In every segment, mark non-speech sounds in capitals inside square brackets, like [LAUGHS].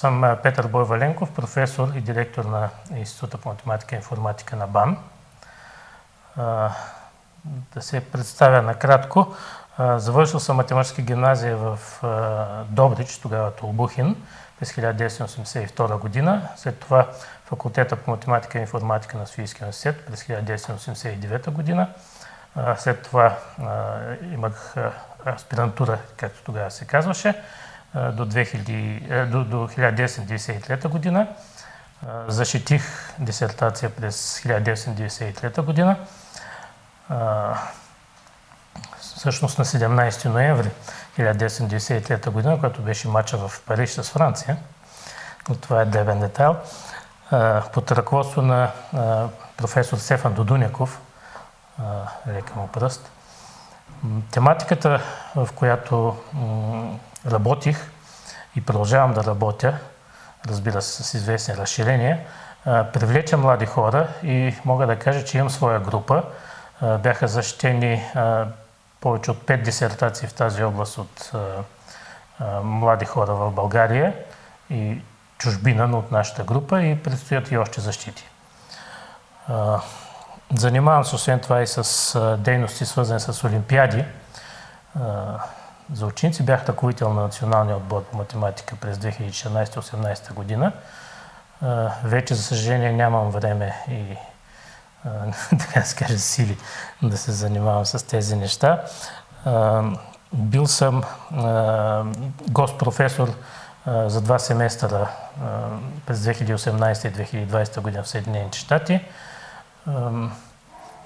съм Петър Бойваленков, професор и директор на Института по математика и информатика на БАН. Да се представя накратко. Завършил съм математическа гимназия в Добрич, тогава Толбухин, през 1982 година. След това факултета по математика и информатика на Софийския университет през 1989 година. След това имах аспирантура, както тогава се казваше, до, 2000, до, до 1993 година. Защитих дисертация през 1993 година. Всъщност на 17 ноември 1993 година, когато беше мача в Париж с Франция, но това е дребен детайл, под ръководство на професор Стефан Додуняков, река му пръст. Тематиката, в която работих и продължавам да работя, разбира се, с известни разширения, привлеча млади хора и мога да кажа, че имам своя група. Бяха защитени повече от пет дисертации в тази област от млади хора в България и чужбина, от нашата група и предстоят и още защити. Занимавам се освен това и с дейности, свързани с олимпиади. За ученици бях ръководител на националния отбор по математика през 2016-18 година. Вече, за съжаление, нямам време и [LAUGHS] така да се сили да се занимавам с тези неща. Бил съм гост-професор за два семестъра през 2018 и 2020 година в Съединените щати.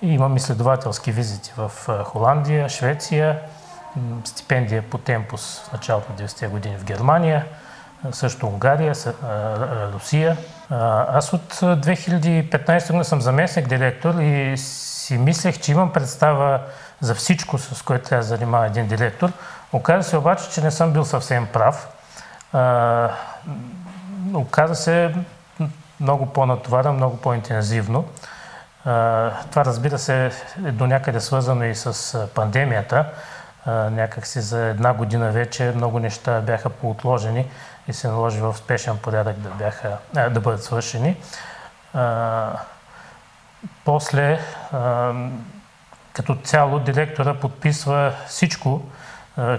Имам изследователски визити в Холандия, Швеция, стипендия по темпус в началото на 90-те години в Германия, също Унгария, Русия. Аз от 2015 година съм заместник директор и си мислех, че имам представа за всичко, с което трябва да занимава един директор. Оказа се обаче, че не съм бил съвсем прав. Оказа се много по-натоварен, много по-интензивно. Това разбира се е до някъде свързано и с пандемията. Някак си за една година вече много неща бяха поотложени и се наложи в спешен порядък да, бяха, да бъдат свършени. После, като цяло, директора подписва всичко,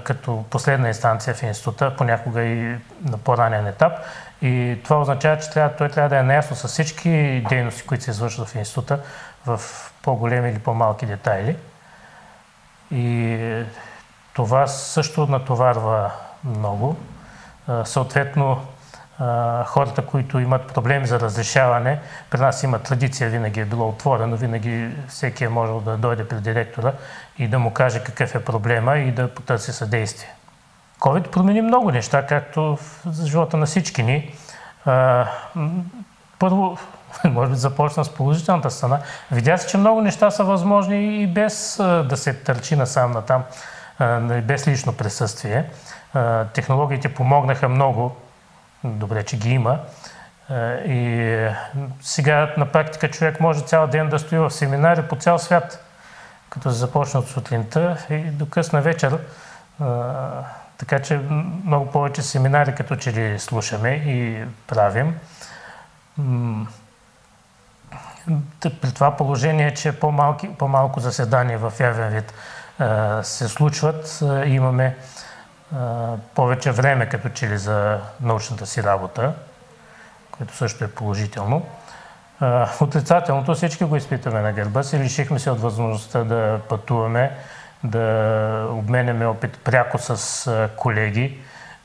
като последна инстанция в института, понякога и на по-ранен етап. И това означава, че трябва, той трябва да е наясно с всички дейности, които се извършват в института в по-големи или по-малки детайли. И това също натоварва много. Съответно, хората, които имат проблеми за разрешаване, при нас има традиция, винаги е било отворено, винаги всеки е можел да дойде при директора и да му каже какъв е проблема и да потърси съдействие. COVID промени много неща, както в живота на всички ни. Първо, [LAUGHS] може би започна с положителната страна. Видя се, че много неща са възможни и без да се търчи насам натам, без лично присъствие. Технологиите помогнаха много, добре, че ги има. И сега на практика човек може цял ден да стои в семинари по цял свят, като се започне от сутринта и до късна вечер. Така че много повече семинари като че ли слушаме и правим. При това положение, че по-малко заседания в явен вид се случват, имаме повече време като че ли за научната си работа, което също е положително. Отрицателното всички го изпитаме на гърба си. Лишихме се от възможността да пътуваме, да обменяме опит пряко с колеги,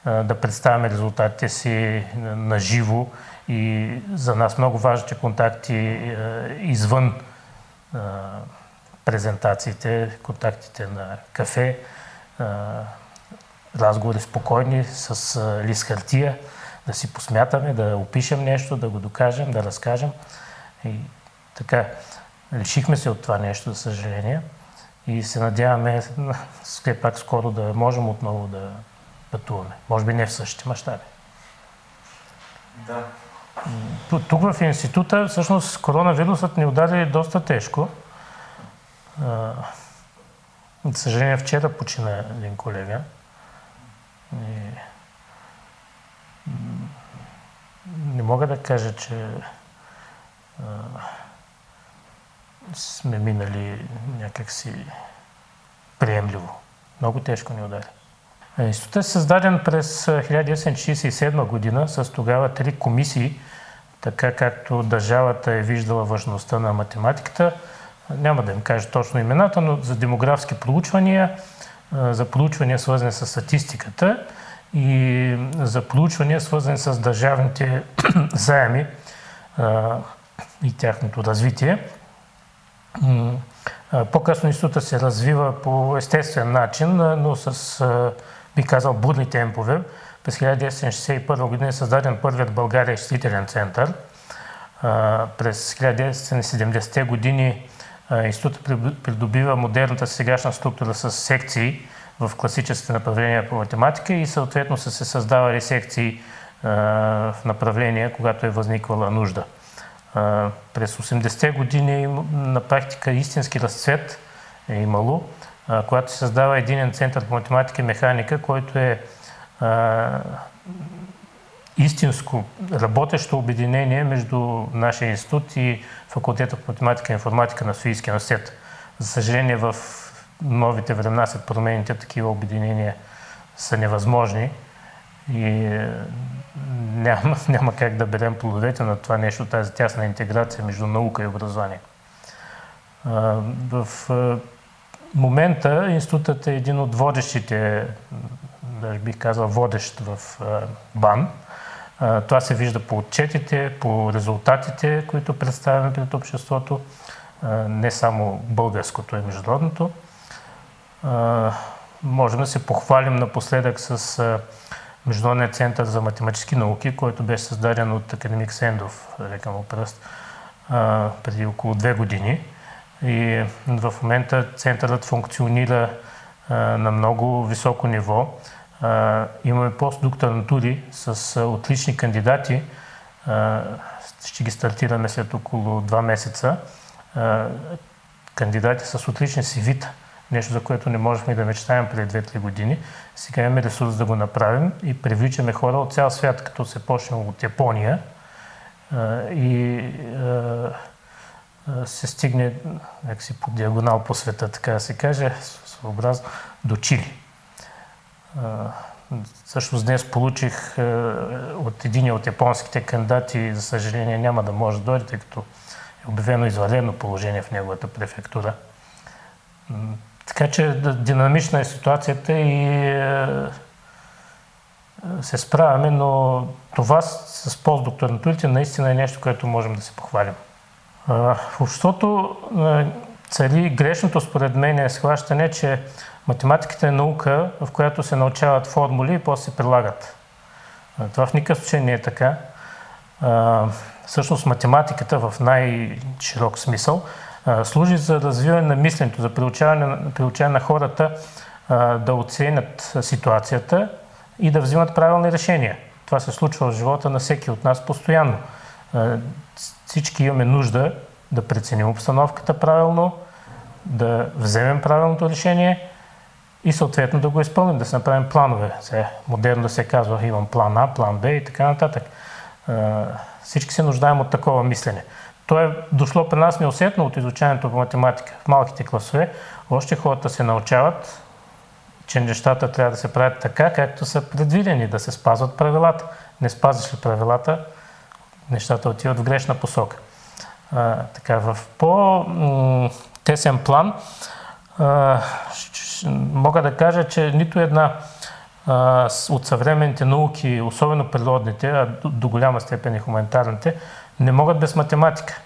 да представяме резултатите си на живо и за нас много важните контакти извън презентациите, контактите на кафе, разговори спокойни с лист хартия, да си посмятаме, да опишем нещо, да го докажем, да разкажем. И така, лишихме се от това нещо, за съжаление. И се надяваме [LAUGHS] все пак скоро да можем отново да пътуваме. Може би не в същите мащаби. Да. Тук в института всъщност коронавирусът ни удари доста тежко. За съжаление, вчера почина един колега. И... мога да кажа, че а, сме минали някакси приемливо. Много тежко ни удари. Институтът е създаден през 1967 година с тогава три комисии, така както държавата е виждала важността на математиката. Няма да им кажа точно имената, но за демографски проучвания, за проучвания свързани с статистиката и за проучвания свързани с държавните [CLEARS THROAT] заеми и тяхното развитие. По-късно института се развива по естествен начин, но с, би казал, бурни темпове. През 1961 година е създаден първият България изчислителен център. През 1970-те години институтът придобива модерната сегашна структура с секции в класическите направления по математика и съответно са се създавали секции в направления, когато е възниквала нужда. През 80-те години на практика истински разцвет е имало, когато се създава единен център по математика и механика, който е истинско работещо обединение между нашия институт и факултета по математика и информатика на Софийския университет. За съжаление, в новите времена след промените такива обединения са невъзможни и е, няма, [LAUGHS] няма как да берем плодовете на това нещо, тази тясна интеграция между наука и образование. В момента институтът е един от водещите, даже бих казал водещ в БАН. Това се вижда по отчетите, по резултатите, които представяме пред обществото, не само българското и международното. Можем да се похвалим напоследък с Международния център за математически науки, който беше създаден от академик Сендов, река му пръст, преди около две години. И в момента центърът функционира на много високо ниво. Имаме постдокторантури с отлични кандидати. Ще ги стартираме след около два месеца. Кандидати с отлични сивита нещо за което не можехме да мечтаем преди 2-3 години. Сега имаме ресурс да го направим и привличаме хора от цял свят, като се почнем от Япония и се стигне някакси по диагонал по света, така да се каже, съобразно до Чили. Всъщност днес получих от един от японските кандидати, за съжаление няма да може да дойде, тъй като е обявено извънредно положение в неговата префектура. Така че динамична е ситуацията и е, се справяме, но това с постдокторантурите наистина е нещо, което можем да се похвалим. В обществото е, цари грешното според мен е схващане, че математиката е наука, в която се научават формули и после се прилагат. Това в никакъв случай не е така. Всъщност математиката в най-широк смисъл служи за развиване на мисленето, за приучаване, приучаване на хората да оценят ситуацията и да взимат правилни решения. Това се случва в живота на всеки от нас постоянно. Всички имаме нужда да преценим обстановката правилно, да вземем правилното решение и съответно да го изпълним, да се направим планове. Сега, модерно да се казва, имам план А, план Б и така нататък. Всички се нуждаем от такова мислене. То е дошло при нас неусетно от изучаването по математика в малките класове. Още хората се научават, че нещата трябва да се правят така, както са предвидени, да се спазват правилата. Не спазваш ли правилата, нещата отиват в грешна посока. Така, в по-тесен план мога да кажа, че нито една от съвременните науки, особено природните, а до, до голяма степен и хуманитарните, не могат без математика.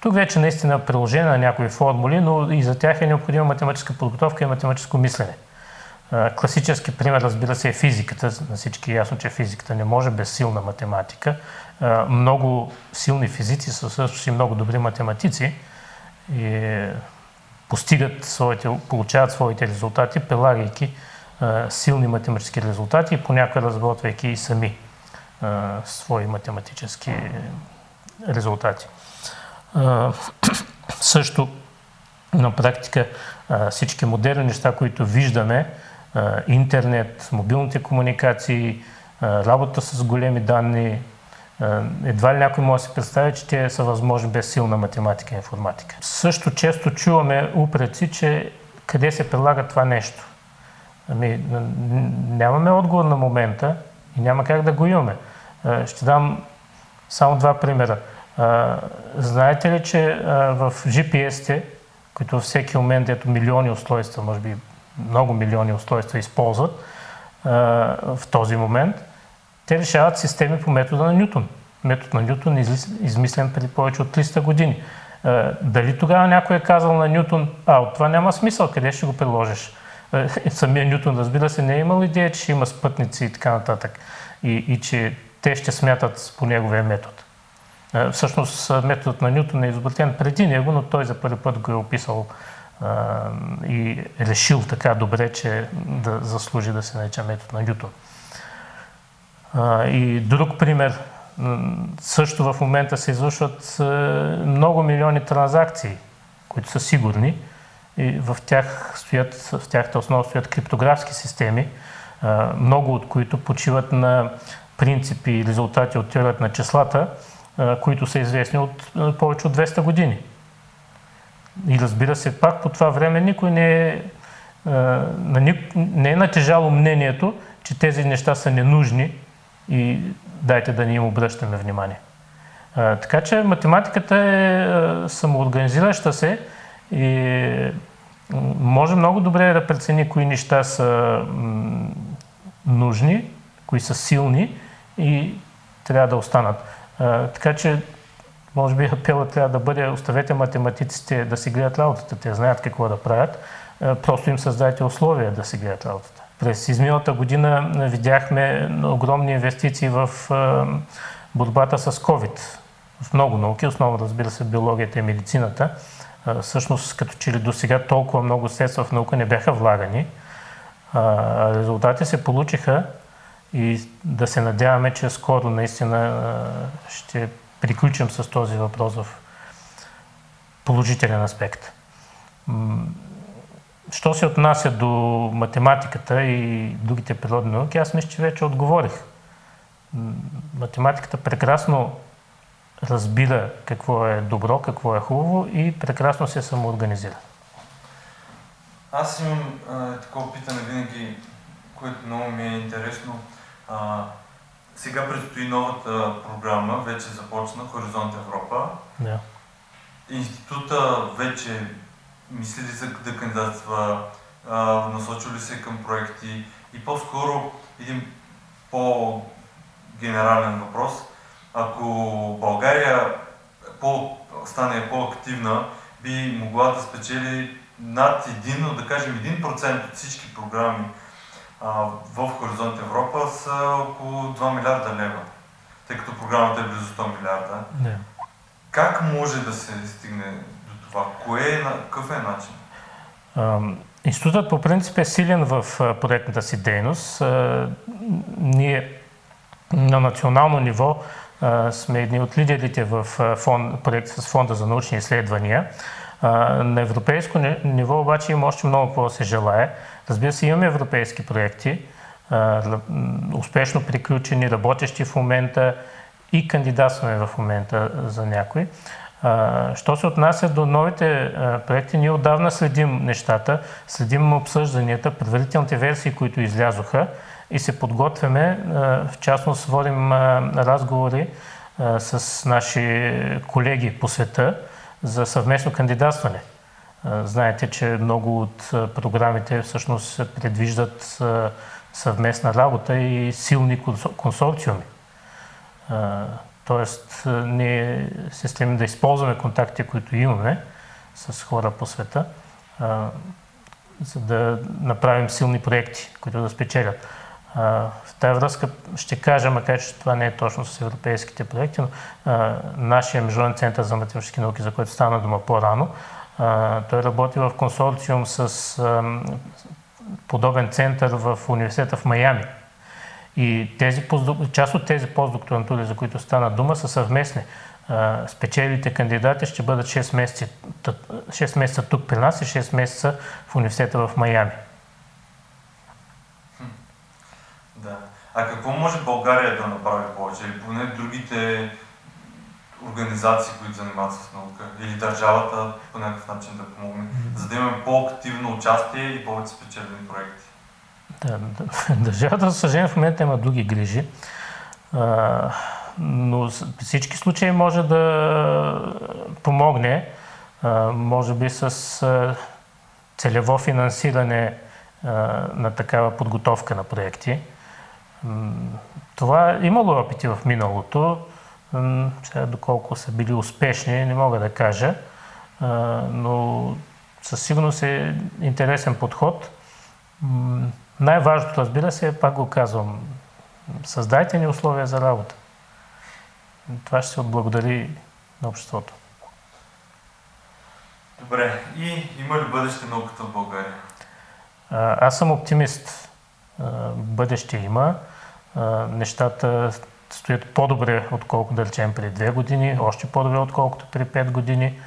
Тук вече наистина приложение на някои формули, но и за тях е необходима математическа подготовка и математическо мислене. Класически пример, разбира се, е физиката. На всички е ясно, че физиката не може без силна математика. Много силни физици са също и много добри математици и постигат своите, получават своите резултати, прилагайки силни математически резултати и понякога разработвайки и сами свои математически резултати. [CLEARS THROAT] Също на практика всички модерни неща, които виждаме, интернет, мобилните комуникации, работа с големи данни, Едва ли някой може да се представи, че те са възможни без силна математика и информатика. Също често чуваме упреци, че къде се прилага това нещо. Ами, нямаме отговор на момента и няма как да го имаме. Ще дам само два примера. Знаете ли, че в GPS-те, които всеки момент ето милиони устройства, може би много милиони устройства използват в този момент, те решават системи по метода на Нютон. Метод на Нютон е измислен преди повече от 300 години. Дали тогава някой е казал на Нютон, а от това няма смисъл, къде ще го приложиш? [LAUGHS] Самия Нютон, разбира се, не е имал идея, че ще има спътници и така нататък. И, и че те ще смятат по неговия метод. Всъщност методът на Нютон е изобретен преди него, но той за първи път го е описал и решил така добре, че да заслужи да се нарича метод на Нютон. И друг пример, също в момента се извършват много милиони транзакции, които са сигурни и в тях стоят, в тяхта основа стоят криптографски системи, много от които почиват на принципи и резултати от теорията на числата, които са известни от повече от 200 години. И разбира се, пак по това време никой не е, не е натежало мнението, че тези неща са ненужни и дайте да не им обръщаме внимание. Така че математиката е самоорганизираща се и може много добре да прецени кои неща са нужни, кои са силни и трябва да останат. Така че, може би апелът трябва да бъде, оставете математиците да си гледат работата, те знаят какво да правят, просто им създайте условия да си гледат работата. През изминалата година видяхме огромни инвестиции в борбата с COVID. В много науки, основно разбира се биологията и медицината. Всъщност, като че ли до сега толкова много средства в наука не бяха влагани. Резултати се получиха и да се надяваме, че скоро наистина ще приключим с този въпрос в положителен аспект. Що се отнася до математиката и другите природни науки, аз мисля, че вече отговорих. Математиката прекрасно разбира какво е добро, какво е хубаво и прекрасно се самоорганизира. Аз имам а, такова питане винаги, което много ми е интересно. А, сега предстои новата програма, вече започна Хоризонт Европа. Да. Института вече мисли ли се да кандидатства, насочва ли се към проекти и по-скоро един по-генерален въпрос. Ако България по, стане по-активна, би могла да спечели над един, да кажем 1% от всички програми в Хоризонт Европа са около 2 милиарда лева, тъй като програмата е близо 100 милиарда. Не. Как може да се стигне до това? Кое е, какъв е начин? Институтът по принцип е силен в проектната си дейност. Ние на национално ниво сме едни от лидерите в фонд, проект с Фонда за научни изследвания. На европейско ниво обаче има още много какво да се желае. Разбира се, имаме европейски проекти, успешно приключени, работещи в момента и кандидатстваме в момента за някои. Що се отнася до новите проекти, ние отдавна следим нещата, следим обсъжданията, предварителните версии, които излязоха и се подготвяме. В частност, водим разговори с наши колеги по света за съвместно кандидатстване. Знаете, че много от програмите всъщност предвиждат съвместна работа и силни консорциуми. Тоест, ние се стремим да използваме контактите, които имаме с хора по света, за да направим силни проекти, които да спечелят. В тази връзка ще кажа, макар че това не е точно с европейските проекти, но нашия Международен център за математически науки, за който стана дума по-рано, той работи в консорциум с подобен център в университета в Майами. И тези, част от тези постдокторантури, за които стана дума, са съвместни. Спечелите кандидати ще бъдат 6 месеца, 6 месеца тук при нас и 6 месеца в университета в Майами. Да. А какво може България да направи повече? Или поне другите организации, които занимават с наука? Или държавата по някакъв начин да помогне, за да имаме по-активно участие и повече спечелени проекти? Да, [LAUGHS] държавата, за съжаление, в момента има други грижи. А, но в всички случаи може да помогне, а, може би с а, целево финансиране на такава подготовка на проекти. Това имало опити в миналото. Сега доколко са били успешни, не мога да кажа, но със сигурност е интересен подход. Най-важното, разбира се, пак го казвам, създайте ни условия за работа. Това ще се отблагодари на обществото. Добре. И има ли бъдеще науката в България? Аз съм оптимист. Бъдеще има. Нещата стоят по-добре, отколкото да речем преди две години, още по-добре, отколкото преди 5 години.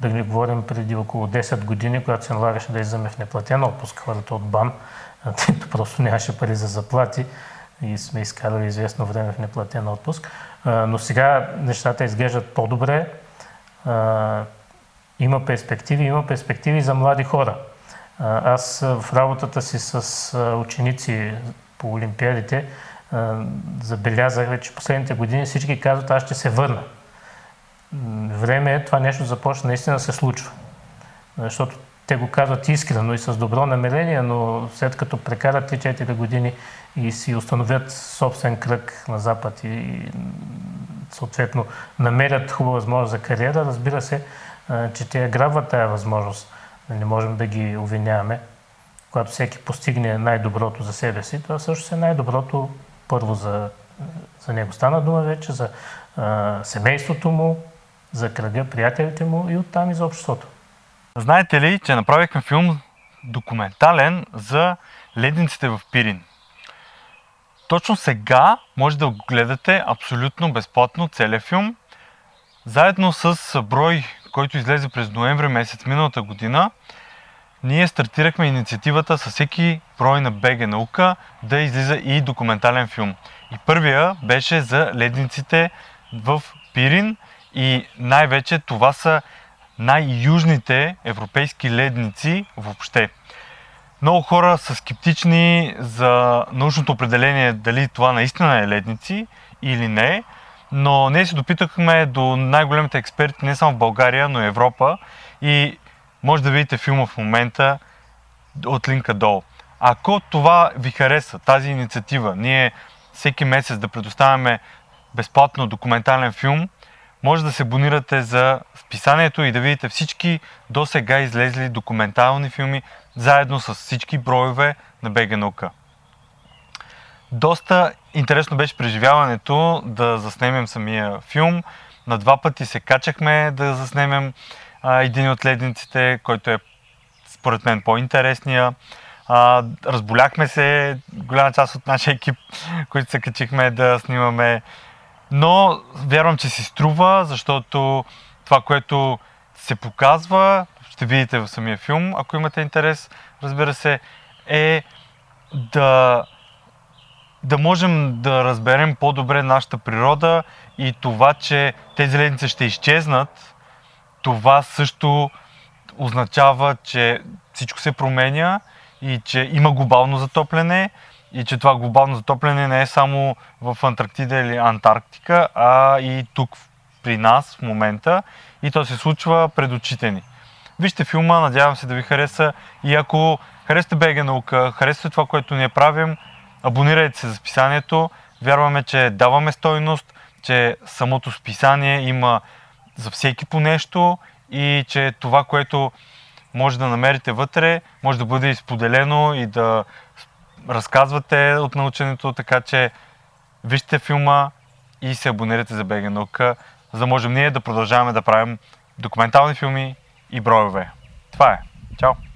Да не говорим преди около 10 години, когато се налагаше да излизаме в неплатен отпуск хората от БАН, [LAUGHS] тъйто просто нямаше пари за заплати и сме изкарали известно време в неплатен отпуск. Но сега нещата изглеждат по-добре. Има перспективи, има перспективи за млади хора. Аз в работата си с ученици по олимпиадите забелязах, че последните години всички казват, аз ще се върна. Време е това нещо започне наистина да се случва. Защото те го казват искрено и с добро намерение, но след като прекарат 3-4 години и си установят собствен кръг на Запад и съответно намерят хубава възможност за кариера, разбира се, че те грабват тая възможност. Не можем да ги обвиняваме. Когато всеки постигне най-доброто за себе си, това също е най-доброто първо за, за него. Стана дума вече за а, семейството му, за кръга, приятелите му и оттам и за обществото. Знаете ли, че направихме филм документален за ледниците в Пирин? Точно сега може да го гледате абсолютно безплатно целият филм, заедно с брой, който излезе през ноември месец миналата година. Ние стартирахме инициативата със всеки брой на БГ наука да излиза и документален филм. И първия беше за ледниците в Пирин и най-вече това са най-южните европейски ледници въобще. Много хора са скептични за научното определение дали това наистина е ледници или не, но ние се допитахме до най-големите експерти не само в България, но и Европа и може да видите филма в момента от линка долу. Ако това ви хареса, тази инициатива, ние всеки месец да предоставяме безплатно документален филм, може да се абонирате за списанието и да видите всички до сега излезли документални филми, заедно с всички броеве на БГ наука. Доста интересно беше преживяването да заснемем самия филм. На два пъти се качахме да заснемем а, един от ледниците, който е според мен по-интересния. А, разболяхме се, голяма част от нашия екип, [LAUGHS] които се качихме да снимаме. Но вярвам, че си струва, защото това, което се показва, ще видите в самия филм, ако имате интерес, разбира се, е да, да можем да разберем по-добре нашата природа и това, че тези ледници ще изчезнат, това също означава, че всичко се променя и че има глобално затопляне и че това глобално затопляне не е само в Антарктида или Антарктика, а и тук при нас в момента и то се случва пред очите ни. Вижте филма, надявам се да ви хареса и ако харесате БГ наука, харесате това, което ние правим, абонирайте се за списанието. Вярваме, че даваме стойност, че самото списание има за всеки по нещо и че това, което може да намерите вътре, може да бъде изподелено и да разказвате от наученето, така че вижте филма и се абонирайте за БГ наука, за да можем ние да продължаваме да правим документални филми и броеве. Това е. Чао!